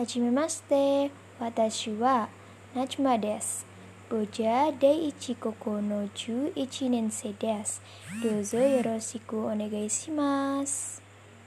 はじめまして。私はなちまです。ボじャ第一高校の11年生です。どうぞよろしくお願いします。